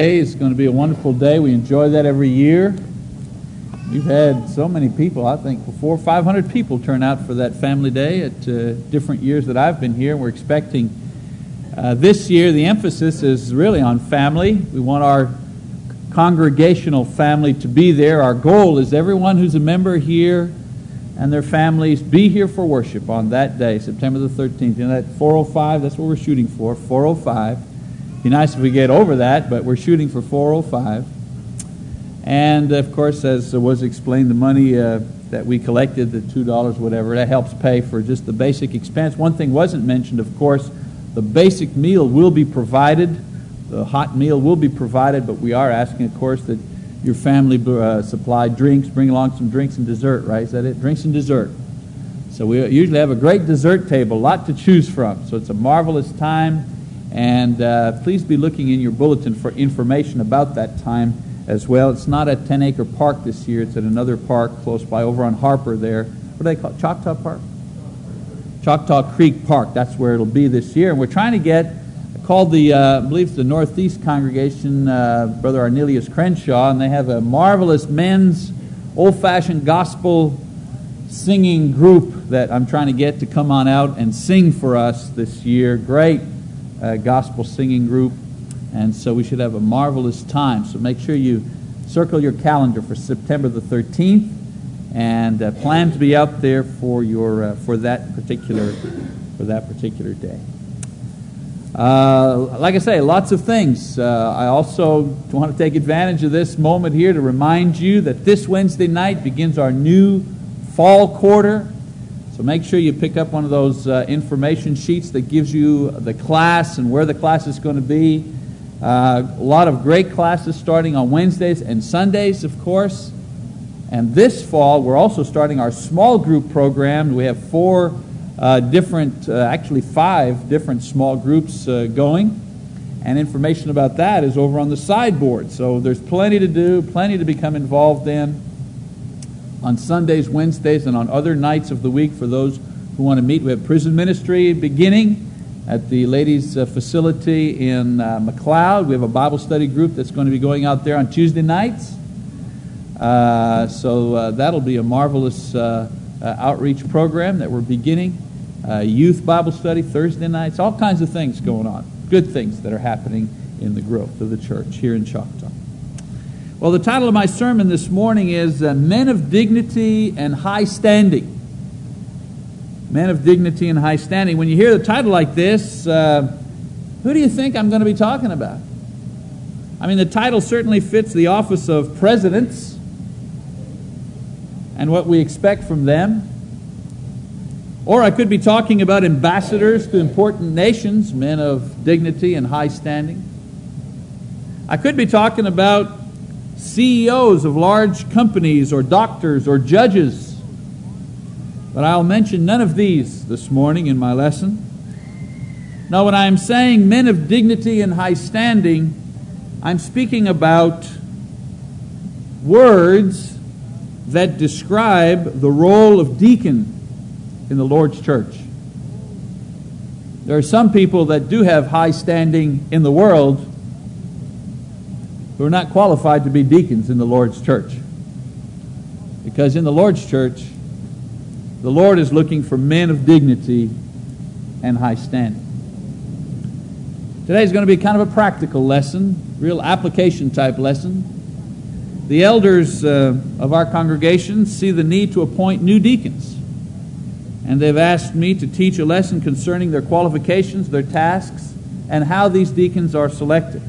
Today is going to be a wonderful day. We enjoy that every year. We've had so many people, I think four or five hundred people turn out for that family day at uh, different years that I've been here. We're expecting uh, this year the emphasis is really on family. We want our congregational family to be there. Our goal is everyone who's a member here and their families be here for worship on that day, September the 13th. You know, that 405, that's what we're shooting for, 405 be nice if we get over that, but we're shooting for 405. And of course, as was explained, the money uh, that we collected, the $2, whatever, that helps pay for just the basic expense. One thing wasn't mentioned, of course, the basic meal will be provided. The hot meal will be provided, but we are asking, of course, that your family uh, supply drinks, bring along some drinks and dessert, right? Is that it? Drinks and dessert. So we usually have a great dessert table, a lot to choose from. So it's a marvelous time and uh, please be looking in your bulletin for information about that time as well. It's not at 10 Acre Park this year, it's at another park close by over on Harper there. What do they call it? Choctaw Park? Choctaw Creek Park. That's where it'll be this year. And we're trying to get, called the, uh, I believe it's the Northeast congregation, uh, Brother Arnelius Crenshaw, and they have a marvelous men's old fashioned gospel singing group that I'm trying to get to come on out and sing for us this year. Great uh, gospel singing group. And so we should have a marvelous time. So make sure you circle your calendar for September the 13th and uh, plan to be out there for, your, uh, for, that, particular, for that particular day. Uh, like I say, lots of things. Uh, I also want to take advantage of this moment here to remind you that this Wednesday night begins our new fall quarter. So make sure you pick up one of those uh, information sheets that gives you the class and where the class is going to be. Uh, a lot of great classes starting on Wednesdays and Sundays, of course. And this fall, we're also starting our small group program. We have four uh, different, uh, actually five different small groups uh, going. And information about that is over on the sideboard. So there's plenty to do, plenty to become involved in on Sundays, Wednesdays, and on other nights of the week for those who want to meet. We have prison ministry beginning at the ladies' uh, facility in uh, McLoud. We have a Bible study group that's going to be going out there on Tuesday nights. Uh, so uh, that'll be a marvelous uh, uh, outreach program that we're beginning. youth Bible study Thursday nights, all kinds of things going on. Good things that are happening in the growth of the church here in Choctaw. Well, the title of my sermon this morning is uh, Men of Dignity and High Standing. Men of Dignity and High Standing. When you hear the title like this, uh, who do you think I'm going to be talking about? I mean, the title certainly fits the office of presidents and what we expect from them. Or I could be talking about ambassadors to important nations, men of dignity and high standing. I could be talking about CEOs of large companies or doctors or judges. But I'll mention none of these this morning in my lesson. Now, when I'm saying men of dignity and high standing, I'm speaking about words that describe the role of deacon in the Lord's church. There are some people that do have high standing in the world, who are not qualified to be deacons in the Lord's church. Because in the Lord's church, the Lord is looking for men of dignity and high standing. Today is going to be kind of a practical lesson, real application type lesson. The elders uh, of our congregation see the need to appoint new deacons. And they've asked me to teach a lesson concerning their qualifications, their tasks, and how these deacons are selected.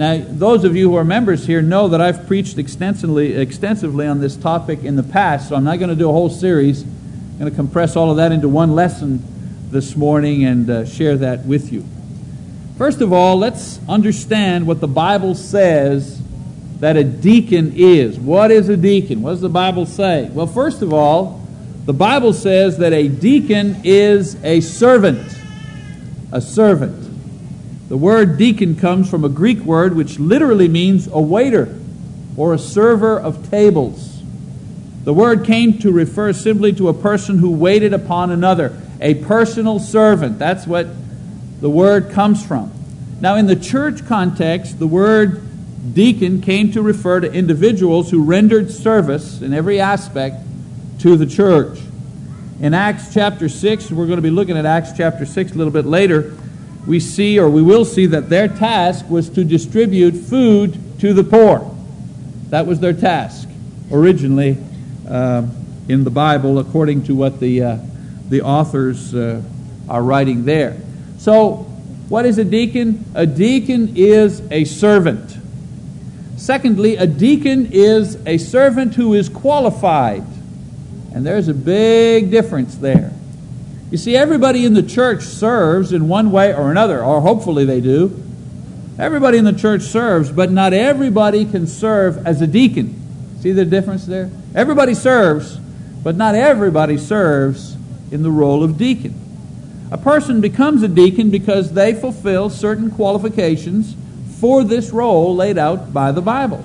Now, those of you who are members here know that I've preached extensively, extensively on this topic in the past, so I'm not going to do a whole series. I'm going to compress all of that into one lesson this morning and uh, share that with you. First of all, let's understand what the Bible says that a deacon is. What is a deacon? What does the Bible say? Well, first of all, the Bible says that a deacon is a servant. A servant. The word deacon comes from a Greek word which literally means a waiter or a server of tables. The word came to refer simply to a person who waited upon another, a personal servant. That's what the word comes from. Now, in the church context, the word deacon came to refer to individuals who rendered service in every aspect to the church. In Acts chapter 6, we're going to be looking at Acts chapter 6 a little bit later, we see or we will see that their task was to distribute food to the poor. That was their task originally uh, in the Bible, according to what the, uh, the authors uh, are writing there. So, what is a deacon? A deacon is a servant. Secondly, a deacon is a servant who is qualified. And there's a big difference there. You see, everybody in the church serves in one way or another, or hopefully they do. Everybody in the church serves, but not everybody can serve as a deacon. See the difference there? Everybody serves, but not everybody serves in the role of deacon. A person becomes a deacon because they fulfill certain qualifications for this role laid out by the Bible.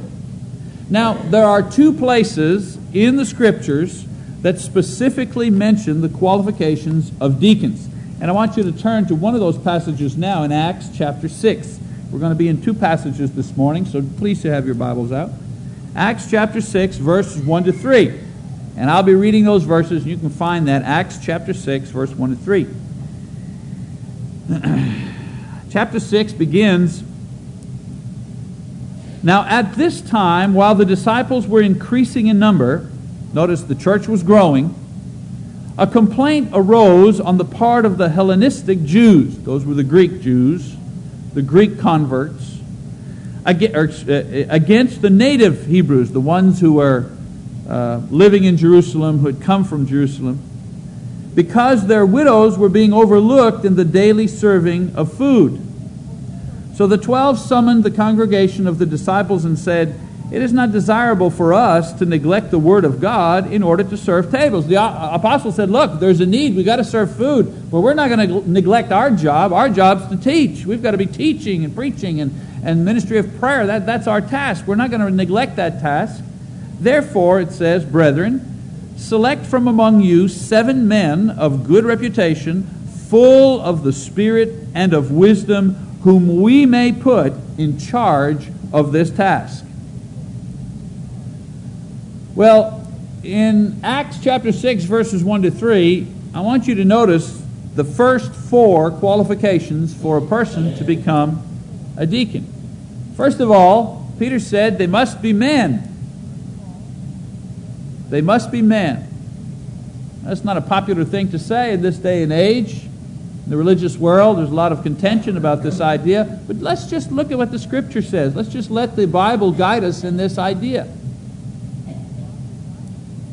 Now, there are two places in the scriptures that specifically mention the qualifications of deacons. And I want you to turn to one of those passages now in Acts chapter 6. We're going to be in two passages this morning, so please have your Bibles out. Acts chapter 6, verses 1 to 3. And I'll be reading those verses, and you can find that. Acts chapter 6, verse 1 to 3. chapter 6 begins Now, at this time, while the disciples were increasing in number, notice the church was growing, a complaint arose on the part of the Hellenistic Jews. Those were the Greek Jews, the Greek converts, uh, against the native Hebrews, the ones who were uh, living in Jerusalem, who had come from Jerusalem because their widows were being overlooked in the daily serving of food. So the twelve summoned the congregation of the disciples and said, It is not desirable for us to neglect the word of God in order to serve tables. The apostle said, Look, there's a need. We've got to serve food. But we're not going to neglect our job. Our job's to teach. We've got to be teaching and preaching and, and ministry of prayer. That, that's our task. We're not going to neglect that task. Therefore, it says, Brethren, Select from among you seven men of good reputation, full of the Spirit and of wisdom, whom we may put in charge of this task. Well, in Acts chapter 6, verses 1 to 3, I want you to notice the first four qualifications for a person to become a deacon. First of all, Peter said they must be men. They must be men. That's not a popular thing to say in this day and age. In the religious world, there's a lot of contention about this idea, but let's just look at what the Scripture says. Let's just let the Bible guide us in this idea.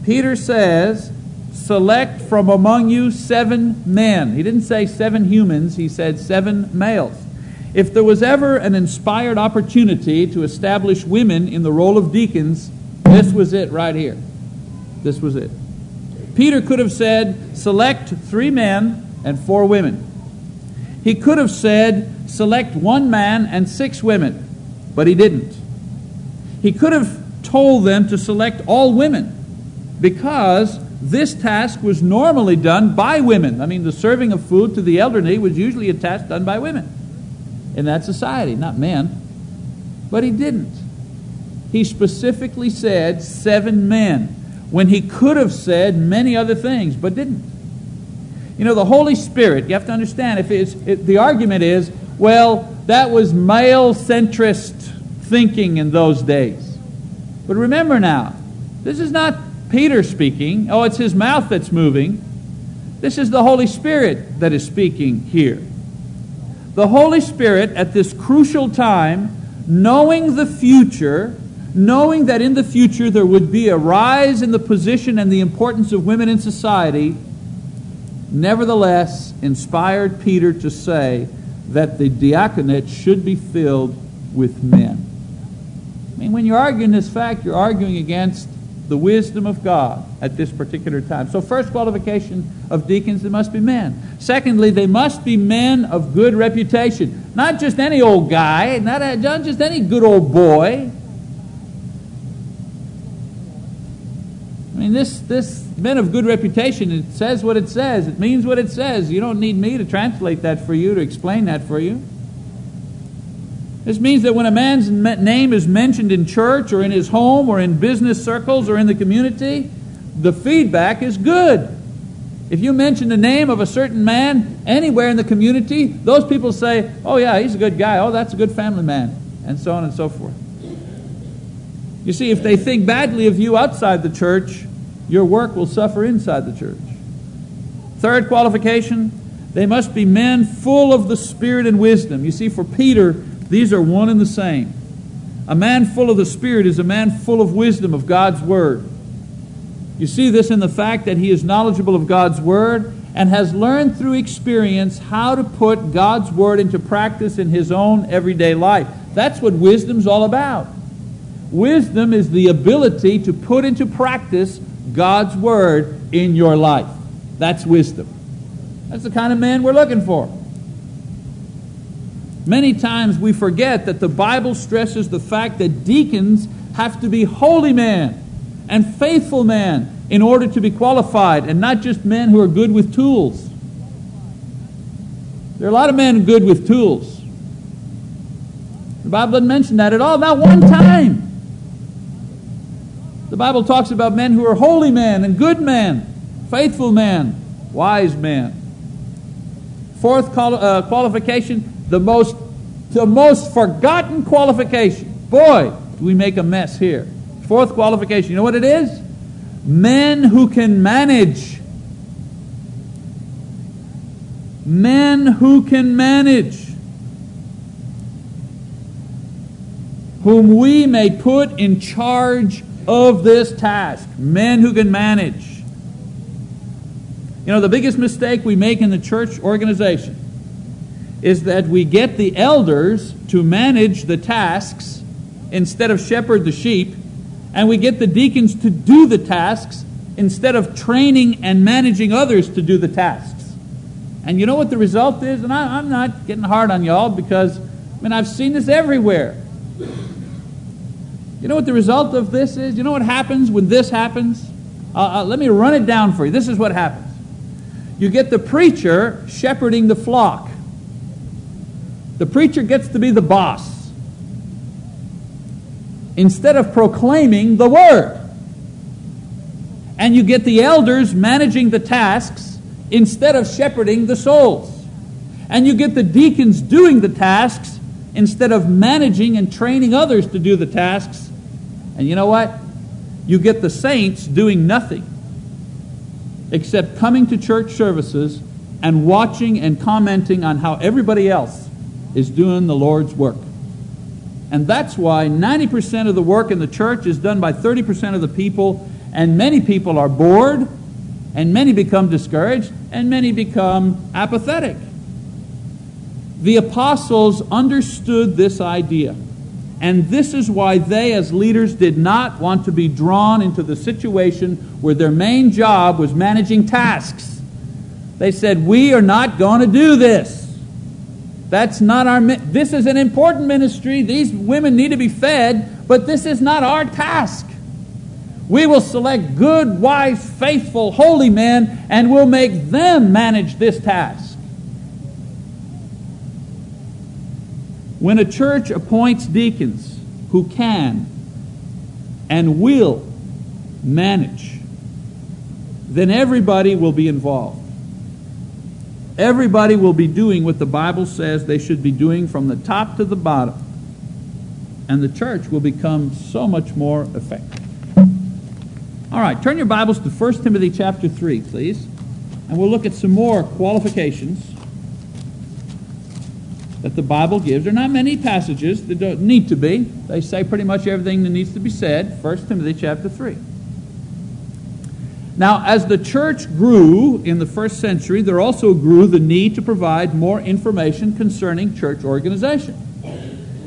Peter says, Select from among you seven men. He didn't say seven humans, he said seven males. If there was ever an inspired opportunity to establish women in the role of deacons, this was it right here. This was it. Peter could have said, select three men and four women. He could have said, select one man and six women, but he didn't. He could have told them to select all women because this task was normally done by women. I mean, the serving of food to the elderly was usually a task done by women in that society, not men. But he didn't. He specifically said seven men when he could have said many other things, but didn't. You know, the Holy Spirit, you have to understand, if it's, it, the argument is, well, that was male centrist thinking in those days. But remember now, this is not Peter speaking. Oh, it's his mouth that's moving. This is the Holy Spirit that is speaking here. The Holy Spirit, at this crucial time, knowing the future, knowing that in the future there would be a rise in the position and the importance of women in society, nevertheless inspired Peter to say that the diaconate should be filled with men. I mean, when you're arguing this fact, you're arguing against the wisdom of God at this particular time. So, first qualification of deacons, they must be men. Secondly, they must be men of good reputation. Not just any old guy, not, not just any good old boy. I mean, this, this men of good reputation, it says what it says. It means what it says. You don't need me to translate that for you, to explain that for you. This means that when a man's name is mentioned in church or in his home or in business circles or in the community, the feedback is good. If you mention the name of a certain man anywhere in the community, those people say, oh, yeah, he's a good guy. Oh, that's a good family man. And so on and so forth. You see, if they think badly of you outside the church, your work will suffer inside the church. Third qualification, they must be men full of the Spirit and wisdom. You see, for Peter, these are one and the same. A man full of the Spirit is a man full of wisdom of God's Word. You see this in the fact that he is knowledgeable of God's Word and has learned through experience how to put God's Word into practice in his own everyday life. That's what wisdom's all about. Wisdom is the ability to put into practice God's Word in your life. That's wisdom. That's the kind of man we're looking for. Many times we forget that the Bible stresses the fact that deacons have to be holy men and faithful men in order to be qualified, and not just men who are good with tools. There are a lot of men good with tools. The Bible doesn't mention that at all, not one time. The Bible talks about men who are holy men and good men, faithful men, wise men. Fourth uh, qualification, the most, the most forgotten qualification. Boy, we make a mess here. Fourth qualification, you know what it is? Men who can manage. Men who can manage. Whom we may put in charge of this task. Men who can manage. You know, the biggest mistake we make in the church organization is that we get the elders to manage the tasks instead of shepherd the sheep, and we get the deacons to do the tasks instead of training and managing others to do the tasks. And you know what the result is? And I, am not getting hard on y'all because, I mean, I've seen this everywhere. You know what the result of this is? You know what happens when this happens? Uh, uh, let me run it down for you. This is what happens. You get the preacher shepherding the flock. The preacher gets to be the boss instead of proclaiming the word. And you get the elders managing the tasks instead of shepherding the souls. And you get the deacons doing the tasks instead of managing and training others to do the tasks. And you know what? You get the saints doing nothing except coming to church services and watching and commenting on how everybody else is doing the Lord's work. And that's why 90% of the work in the church is done by 30% of the people, and many people are bored, and many become discouraged, and many become apathetic. The apostles understood this idea. And this is why they, as leaders, did not want to be drawn into the situation where their main job was managing tasks. They said, We are not going to do this. That's not our. This is an important ministry. These women need to be fed, but this is not our task. We will select good, wise, faithful, holy men, and we'll make them manage this task. When a church appoints deacons who can and will manage, then everybody will be involved. Everybody will be doing what the Bible says they should be doing from the top to the bottom. And the church will become so much more effective. All right, turn your Bibles to 1 Timothy chapter 3, please. And we'll look at some more qualifications that the Bible gives. There are not many passages that don't need to be. They say pretty much everything that needs to be said. 1 Timothy chapter 3. Now, as the church grew in the first century, there also grew the need to provide more information concerning church organization.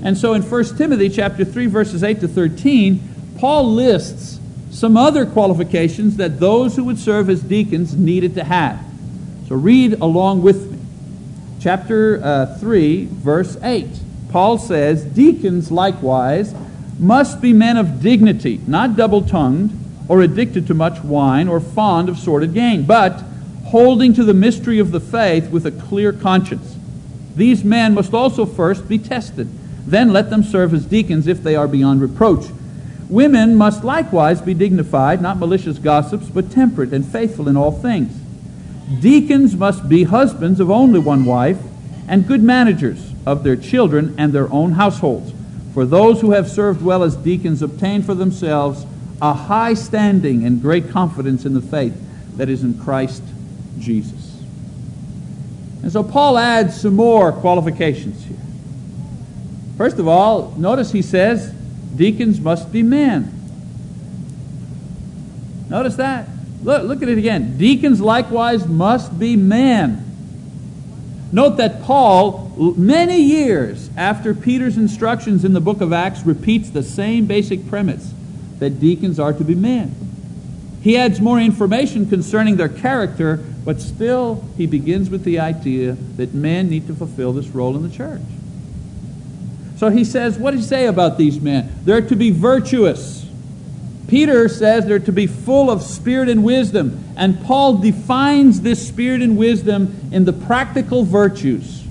And so in 1 Timothy chapter 3 verses 8 to 13, Paul lists some other qualifications that those who would serve as deacons needed to have. So read along with me chapter uh, 3, verse 8. Paul says, Deacons likewise must be men of dignity, not double tongued, or addicted to much wine, or fond of sordid gain, but holding to the mystery of the faith with a clear conscience. These men must also first be tested, Then let them serve as deacons if they are beyond reproach. Women must likewise be dignified, not malicious gossips, but temperate and faithful in all things. Deacons must be husbands of only one wife, and good managers of their children and their own households. For those who have served well as deacons obtain for themselves a high standing and great confidence in the faith that is in Christ Jesus. And so Paul adds some more qualifications here. First of all, notice he says deacons must be men. Notice that. Look, look at it again. Deacons likewise must be men. Note that Paul, many years after Peter's instructions in the book of Acts, repeats the same basic premise that deacons are to be men. He adds more information concerning their character, but still he begins with the idea that men need to fulfill this role in the church. So he says, what does he say about these men? They're to be virtuous. Peter says they're to be full of spirit and wisdom. And Paul defines this spirit and wisdom in the practical virtues.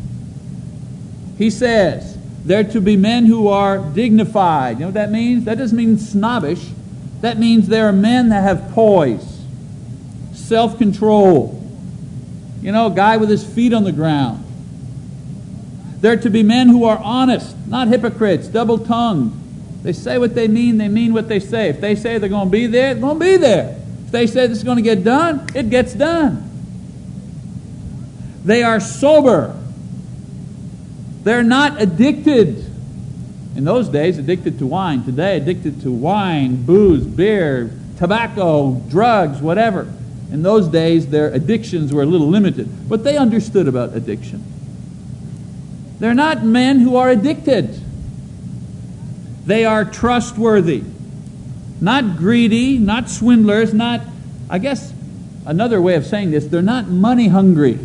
He says they're to be men who are dignified. You know what that means? That doesn't mean snobbish. That means they are men that have poise, self control. You know, a guy with his feet on the ground. They're to be men who are honest, not hypocrites, double tongued. They say what they mean, they mean what they say. If they say they're going to be there, they're going to be there. If they say this is going to get done, it gets done. They are sober. They're not addicted. In those days, addicted to wine. Today, addicted to wine, booze, beer, tobacco, drugs, whatever. In those days, their addictions were a little limited, but they understood about addiction. They're not men who are addicted. They are trustworthy. Not greedy, not swindlers, not, I guess another way of saying this, they're not money hungry.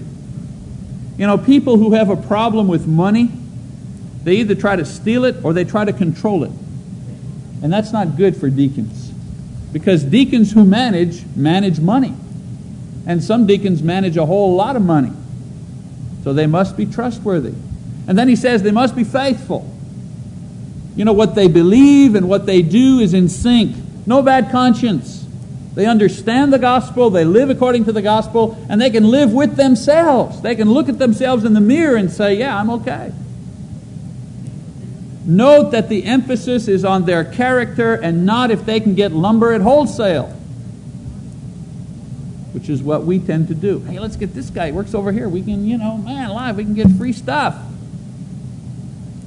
You know, people who have a problem with money, they either try to steal it or they try to control it. And that's not good for deacons. Because deacons who manage, manage money. And some deacons manage a whole lot of money. So they must be trustworthy. And then he says they must be faithful. You know, what they believe and what they do is in sync. No bad conscience. They understand the gospel, they live according to the gospel, and they can live with themselves. They can look at themselves in the mirror and say, Yeah, I'm okay. Note that the emphasis is on their character and not if they can get lumber at wholesale, which is what we tend to do. Hey, let's get this guy. He works over here. We can, you know, man, live, we can get free stuff.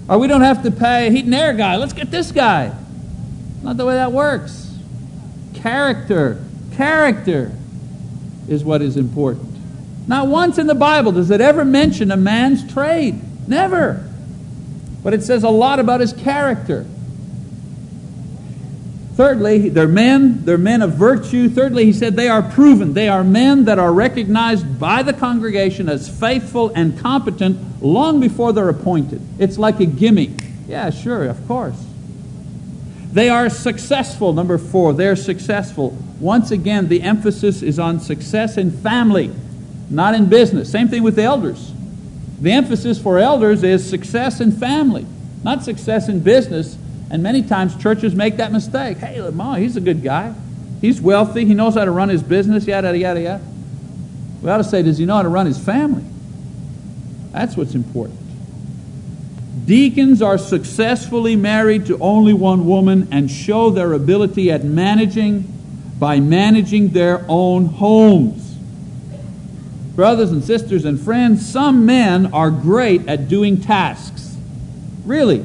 Or we don't have to pay a heat and air guy. Let's get this guy. Not the way that works. Character. Character is what is important. Not once in the Bible does it ever mention a man's trade. Never. But it says a lot about his character. Thirdly, they're men, they're men of virtue. Thirdly, he said they are proven. They are men that are recognized by the congregation as faithful and competent long before they're appointed. It's like a gimmick. Yeah, sure, of course. They are successful, number four. They're successful. Once again, the emphasis is on success in family, not in business. Same thing with the elders. The emphasis for elders is success in family, not success in business and many times churches make that mistake. Hey, Ma, he's a good guy. He's wealthy. He knows how to run his business, yada, yada, yada. We ought to say, does he know how to run his family? That's what's important. Deacons are successfully married to only one woman and show their ability at managing by managing their own homes. Brothers and sisters and friends, some men are great at doing tasks. Really,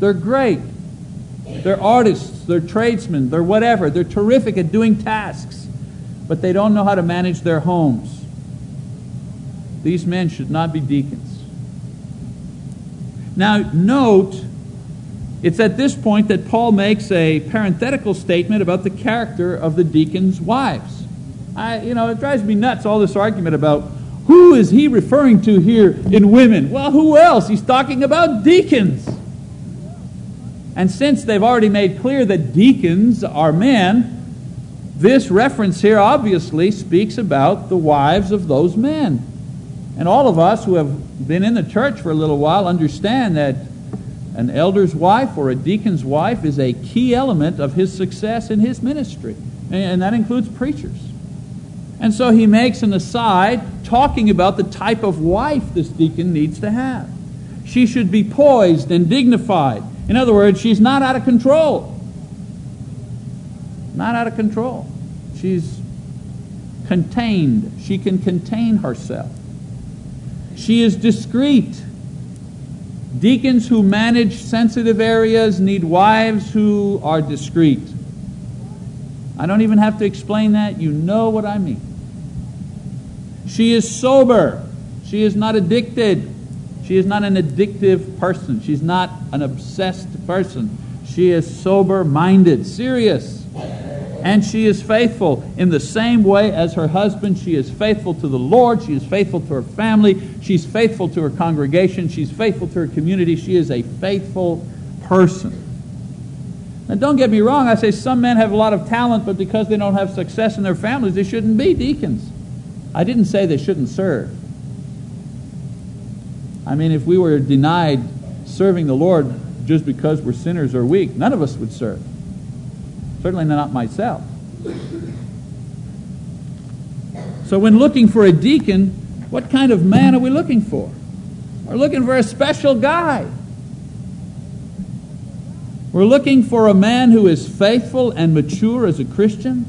they're great. They're artists, they're tradesmen, they're whatever. They're terrific at doing tasks, but they don't know how to manage their homes. These men should not be deacons. Now, note, it's at this point that Paul makes a parenthetical statement about the character of the deacons' wives. I, you know, it drives me nuts, all this argument about who is he referring to here in women? Well, who else? He's talking about deacons. And since they've already made clear that deacons are men, this reference here obviously speaks about the wives of those men. And all of us who have been in the church for a little while understand that an elder's wife or a deacon's wife is a key element of his success in his ministry, and that includes preachers. And so he makes an aside talking about the type of wife this deacon needs to have. She should be poised and dignified. In other words, she's not out of control. Not out of control. She's contained. She can contain herself. She is discreet. Deacons who manage sensitive areas need wives who are discreet. I don't even have to explain that. You know what I mean. She is sober. She is not addicted. She is not an addictive person. She's not an obsessed person. She is sober minded, serious. And she is faithful in the same way as her husband. She is faithful to the Lord. She is faithful to her family. She's faithful to her congregation. She's faithful to her community. She is a faithful person. And don't get me wrong, I say some men have a lot of talent, but because they don't have success in their families, they shouldn't be deacons. I didn't say they shouldn't serve. I mean, if we were denied serving the Lord just because we're sinners or weak, none of us would serve. Certainly not myself. So, when looking for a deacon, what kind of man are we looking for? We're looking for a special guy. We're looking for a man who is faithful and mature as a Christian,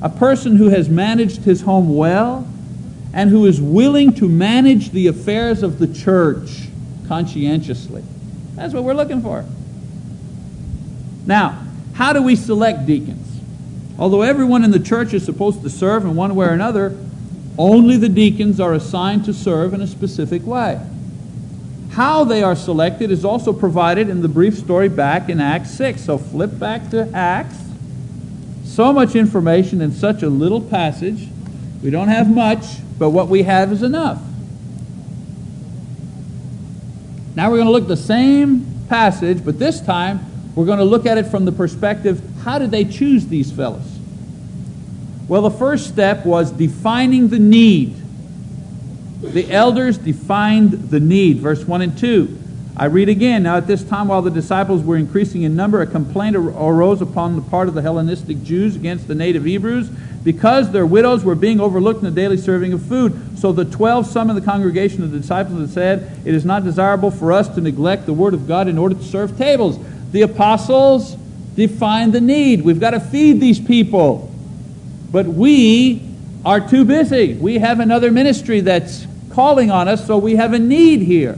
a person who has managed his home well, and who is willing to manage the affairs of the church conscientiously. That's what we're looking for. Now, how do we select deacons? Although everyone in the church is supposed to serve in one way or another, only the deacons are assigned to serve in a specific way. How they are selected is also provided in the brief story back in Acts 6. So flip back to Acts. So much information in such a little passage. We don't have much, but what we have is enough. Now we're going to look at the same passage, but this time we're going to look at it from the perspective how did they choose these fellows? Well, the first step was defining the need. The elders defined the need. Verse 1 and 2. I read again. Now, at this time, while the disciples were increasing in number, a complaint arose upon the part of the Hellenistic Jews against the native Hebrews because their widows were being overlooked in the daily serving of food. So the twelve summoned the congregation of the disciples and said, It is not desirable for us to neglect the word of God in order to serve tables the apostles define the need. We've got to feed these people. But we are too busy. We have another ministry that's calling on us, so we have a need here.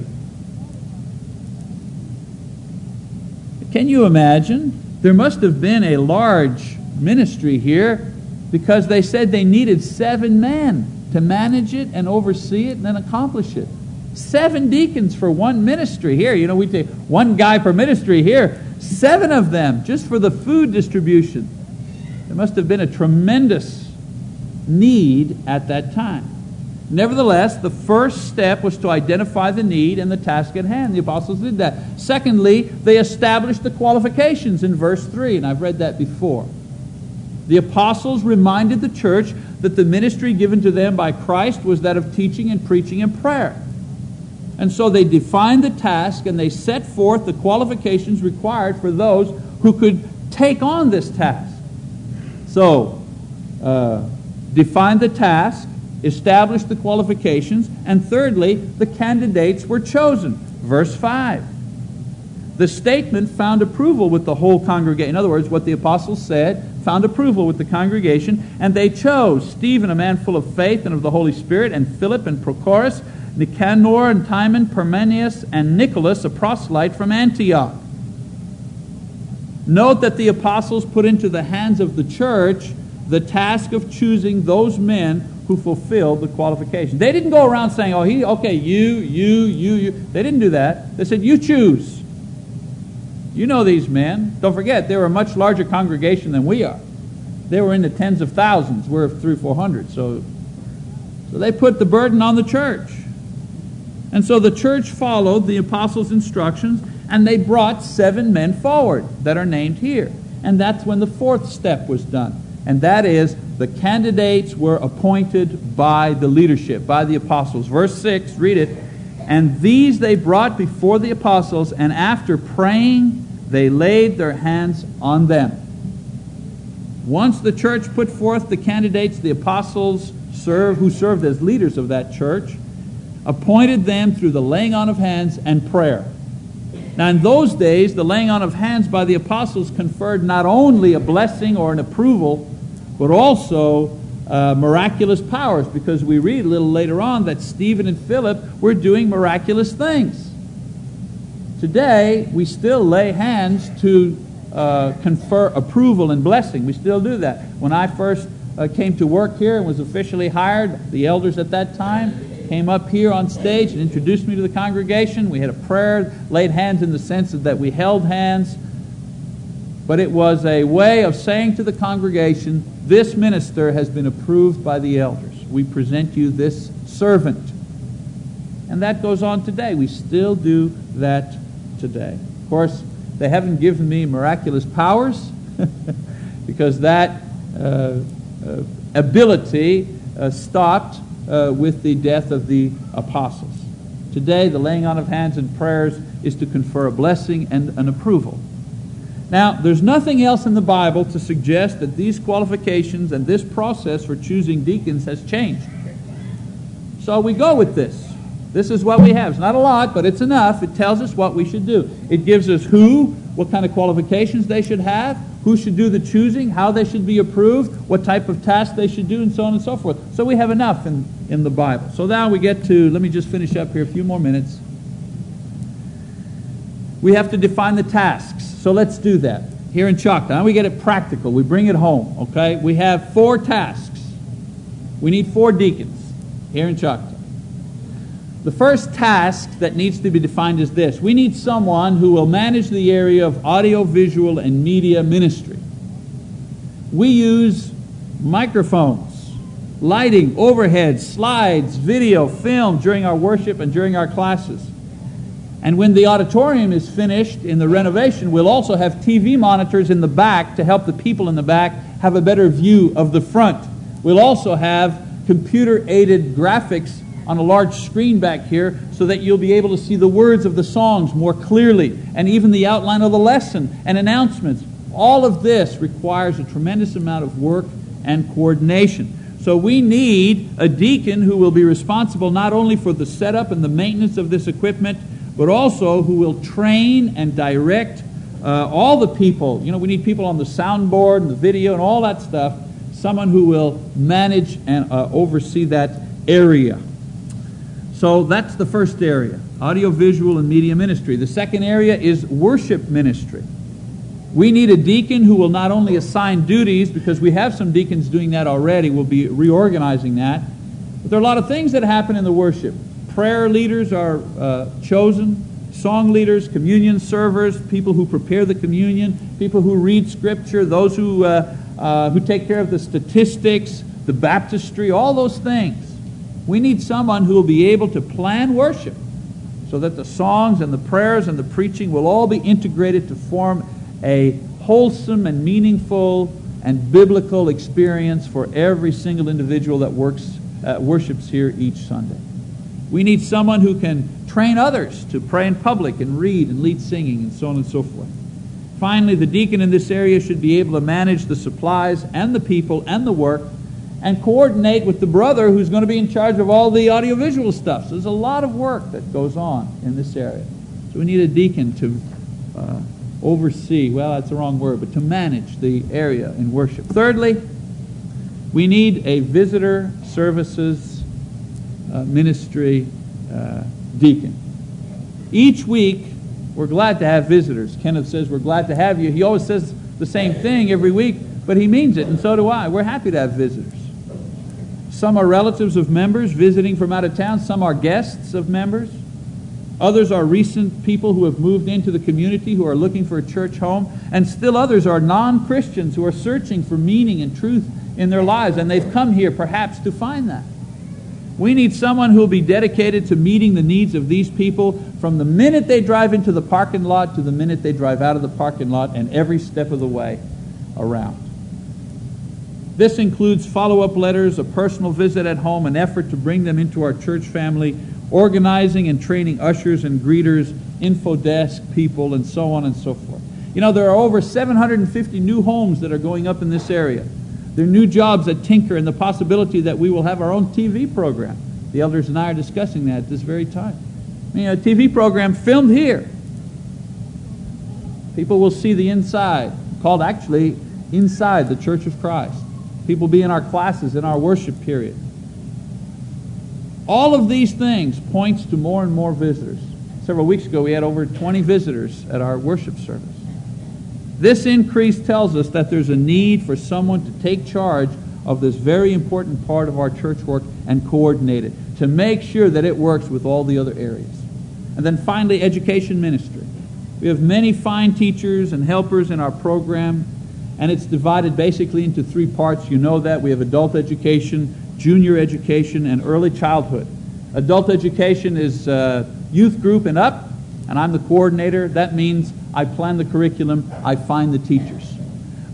Can you imagine? There must have been a large ministry here because they said they needed seven men to manage it and oversee it and then accomplish it. Seven deacons for one ministry here. You know, we take one guy per ministry here. Seven of them just for the food distribution. There must have been a tremendous need at that time. Nevertheless, the first step was to identify the need and the task at hand. The apostles did that. Secondly, they established the qualifications in verse 3, and I've read that before. The apostles reminded the church that the ministry given to them by Christ was that of teaching and preaching and prayer. And so they defined the task and they set forth the qualifications required for those who could take on this task. So, uh, define the task, establish the qualifications, and thirdly, the candidates were chosen. Verse 5. The statement found approval with the whole congregation. In other words, what the apostles said found approval with the congregation, and they chose Stephen, a man full of faith and of the Holy Spirit, and Philip and Prochorus Nicanor and Timon, Parmenas, and Nicholas, a proselyte from Antioch. Note that the apostles put into the hands of the church the task of choosing those men who fulfilled the qualifications. They didn't go around saying, oh, he, okay, you, you, you, you. They didn't do that. They said, you choose. You know these men. Don't forget, they were a much larger congregation than we are. They were in the tens of thousands. We're three, four hundred. So, so they put the burden on the church. And so the church followed the apostles' instructions and they brought seven men forward that are named here. And that's when the fourth step was done. And that is the candidates were appointed by the leadership, by the apostles. Verse 6, read it. And these they brought before the apostles, and after praying, they laid their hands on them. Once the church put forth the candidates, the apostles served, who served as leaders of that church, appointed them through the laying on of hands and prayer. Now, in those days, the laying on of hands by the apostles conferred not only a blessing or an approval, but also uh, miraculous powers, because we read a little later on that Stephen and Philip were doing miraculous things. Today, we still lay hands to uh, confer approval and blessing. We still do that. When I first uh, came to work here and was officially hired, the elders at that time came up here on stage and introduced me to the congregation. We had a prayer, laid hands in the sense that we held hands. But it was a way of saying to the congregation, this minister has been approved by the elders. We present you this servant. And that goes on today. We still do that today. Of course, they haven't given me miraculous powers because that uh, uh, ability uh, stopped uh, with the death of the apostles. Today, the laying on of hands and prayers is to confer a blessing and an approval. Now, there's nothing else in the Bible to suggest that these qualifications and this process for choosing deacons has changed. So we go with this. This is what we have. It's not a lot, but it's enough. It tells us what we should do. It gives us who, what kind of qualifications they should have, who should do the choosing, how they should be approved, what type of task they should do, and so on and so forth. So we have enough in, in the Bible. So now we get to, let me just finish up here a few more minutes. We have to define the tasks. So let's do that. Here in Choctaw, now we get it practical. We bring it home, okay? We have four tasks. We need four deacons here in Choctaw. The first task that needs to be defined is this we need someone who will manage the area of audiovisual and media ministry. We use microphones, lighting, overhead, slides, video, film during our worship and during our classes. And when the auditorium is finished in the renovation, we'll also have TV monitors in the back to help the people in the back have a better view of the front. We'll also have computer aided graphics on a large screen back here so that you'll be able to see the words of the songs more clearly and even the outline of the lesson and announcements. All of this requires a tremendous amount of work and coordination. So we need a deacon who will be responsible not only for the setup and the maintenance of this equipment, but also who will train and direct uh, all the people. You know, we need people on the soundboard and the video and all that stuff. Someone who will manage and uh, oversee that area. So that's the first area audiovisual and media ministry. The second area is worship ministry. We need a deacon who will not only assign duties, because we have some deacons doing that already, we'll be reorganizing that. But there are a lot of things that happen in the worship. Prayer leaders are uh, chosen, song leaders, communion servers, people who prepare the communion, people who read scripture, those who, uh, uh, who take care of the statistics, the baptistry, all those things. We need someone who will be able to plan worship so that the songs and the prayers and the preaching will all be integrated to form a wholesome and meaningful and biblical experience for every single individual that works, uh, worships here each Sunday. We need someone who can train others to pray in public and read and lead singing and so on and so forth. Finally, the deacon in this area should be able to manage the supplies and the people and the work and coordinate with the brother who's going to be in charge of all the audiovisual stuff. So there's a lot of work that goes on in this area. So we need a deacon to uh, oversee, well, that's the wrong word, but to manage the area in worship. Thirdly, we need a visitor services uh, ministry uh, deacon. Each week, we're glad to have visitors. Kenneth says, We're glad to have you. He always says the same thing every week, but he means it, and so do I. We're happy to have visitors. Some are relatives of members visiting from out of town. Some are guests of members. Others are recent people who have moved into the community who are looking for a church home. And still others are non Christians who are searching for meaning and truth in their lives. And they've come here perhaps to find that. We need someone who will be dedicated to meeting the needs of these people from the minute they drive into the parking lot to the minute they drive out of the parking lot and every step of the way around. This includes follow up letters, a personal visit at home, an effort to bring them into our church family, organizing and training ushers and greeters, info desk people, and so on and so forth. You know, there are over 750 new homes that are going up in this area. There are new jobs at Tinker and the possibility that we will have our own TV program. The elders and I are discussing that at this very time. A TV program filmed here. People will see the inside, called actually Inside the Church of Christ. People be in our classes in our worship period. All of these things points to more and more visitors. Several weeks ago, we had over 20 visitors at our worship service. This increase tells us that there's a need for someone to take charge of this very important part of our church work and coordinate it, to make sure that it works with all the other areas. And then finally, education ministry. We have many fine teachers and helpers in our program, and it's divided basically into three parts. You know that. We have adult education, junior education, and early childhood. Adult education is uh, youth group and up, and I'm the coordinator. That means I plan the curriculum, I find the teachers.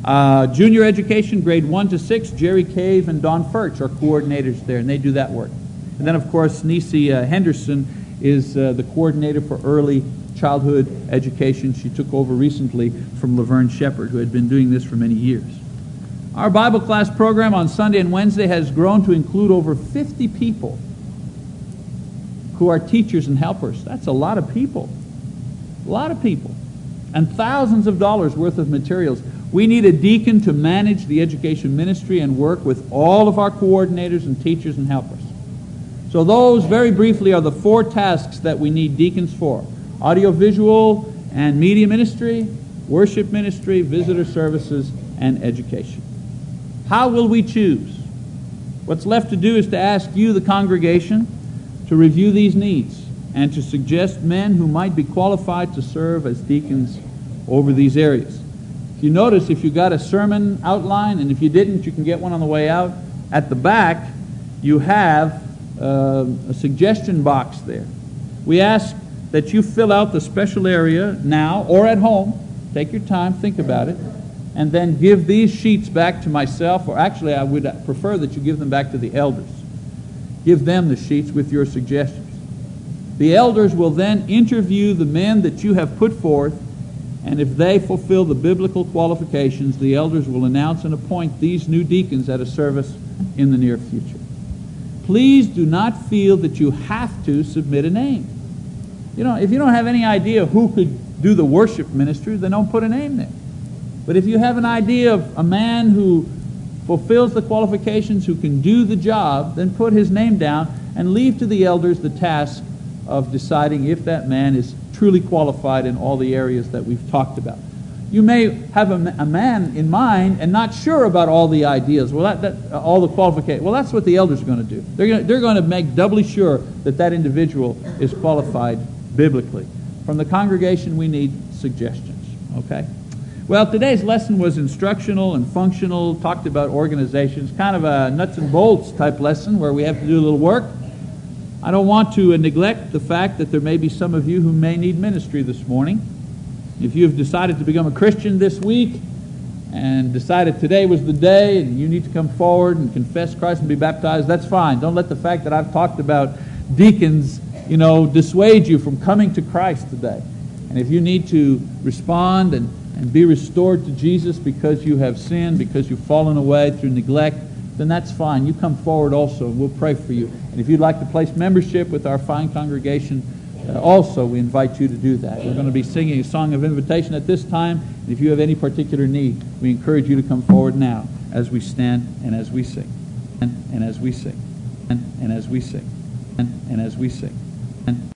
Uh, junior education, grade 1 to 6, Jerry Cave and Don Furch are coordinators there, and they do that work. And then, of course, Nisi uh, Henderson is uh, the coordinator for early childhood education. She took over recently from Laverne Shepard, who had been doing this for many years. Our Bible class program on Sunday and Wednesday has grown to include over 50 people who are teachers and helpers. That's a lot of people. A lot of people. And thousands of dollars worth of materials. We need a deacon to manage the education ministry and work with all of our coordinators and teachers and helpers. So, those, very briefly, are the four tasks that we need deacons for audiovisual and media ministry, worship ministry, visitor services, and education. How will we choose? What's left to do is to ask you, the congregation, to review these needs and to suggest men who might be qualified to serve as deacons over these areas. If you notice, if you got a sermon outline, and if you didn't, you can get one on the way out. At the back, you have uh, a suggestion box there. We ask that you fill out the special area now or at home. Take your time, think about it, and then give these sheets back to myself, or actually, I would prefer that you give them back to the elders. Give them the sheets with your suggestions. The elders will then interview the men that you have put forth, and if they fulfill the biblical qualifications, the elders will announce and appoint these new deacons at a service in the near future. Please do not feel that you have to submit a name. You know, if you don't have any idea who could do the worship ministry, then don't put a name there. But if you have an idea of a man who fulfills the qualifications, who can do the job, then put his name down and leave to the elders the task of deciding if that man is truly qualified in all the areas that we've talked about. You may have a, a man in mind and not sure about all the ideas, well, that, that, uh, all the qualifications. Well, that's what the elders are going to do. They're going they're going to make doubly sure that that individual is qualified biblically. From the congregation, we need suggestions. Okay? Well, today's lesson was instructional and functional, talked about organizations, kind of a nuts and bolts type lesson where we have to do a little work. I don't want to neglect the fact that there may be some of you who may need ministry this morning. If you have decided to become a Christian this week and decided today was the day and you need to come forward and confess Christ and be baptized, that's fine. Don't let the fact that I've talked about deacons, you know, dissuade you from coming to Christ today. And if you need to respond and and be restored to Jesus because you have sinned, because you've fallen away through neglect, then that's fine. You come forward also, and we'll pray for you. And if you'd like to place membership with our fine congregation, uh, also we invite you to do that. We're going to be singing a song of invitation at this time. And if you have any particular need, we encourage you to come forward now as we stand and as we sing. And, and as we sing. And, and as we sing. And, and as we sing. And